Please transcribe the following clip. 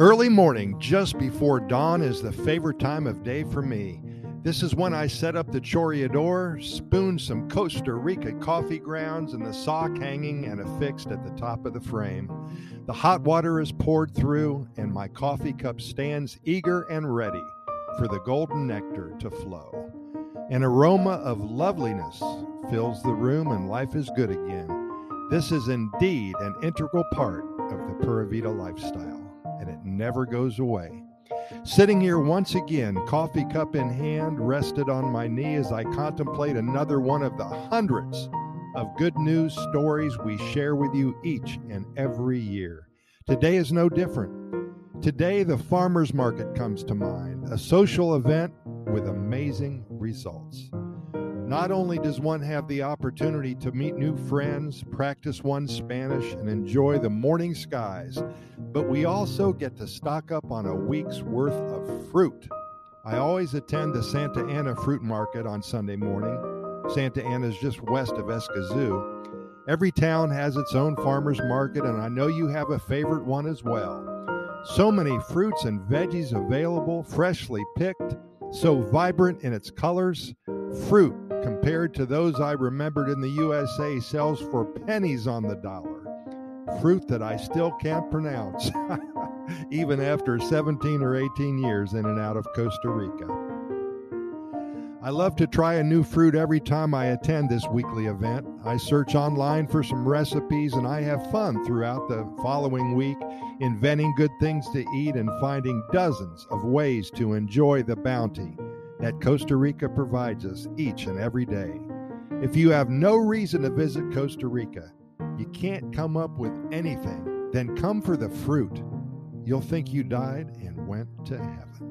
Early morning, just before dawn, is the favorite time of day for me. This is when I set up the chorreador, spoon some Costa Rica coffee grounds, and the sock hanging and affixed at the top of the frame. The hot water is poured through, and my coffee cup stands eager and ready for the golden nectar to flow. An aroma of loveliness fills the room, and life is good again. This is indeed an integral part of the Pura Vida lifestyle, and it never goes away. Sitting here once again, coffee cup in hand, rested on my knee as I contemplate another one of the hundreds of good news stories we share with you each and every year. Today is no different. Today, the farmers market comes to mind, a social event with amazing results. Not only does one have the opportunity to meet new friends, practice one's Spanish, and enjoy the morning skies, but we also get to stock up on a week's worth of fruit. I always attend the Santa Ana Fruit Market on Sunday morning. Santa Ana is just west of Escazú. Every town has its own farmer's market, and I know you have a favorite one as well. So many fruits and veggies available, freshly picked, so vibrant in its colors. Fruit compared to those I remembered in the USA sells for pennies on the dollar. Fruit that I still can't pronounce, even after 17 or 18 years in and out of Costa Rica. I love to try a new fruit every time I attend this weekly event. I search online for some recipes and I have fun throughout the following week, inventing good things to eat and finding dozens of ways to enjoy the bounty that Costa Rica provides us each and every day. If you have no reason to visit Costa Rica, you can't come up with anything, then come for the fruit. You'll think you died and went to heaven.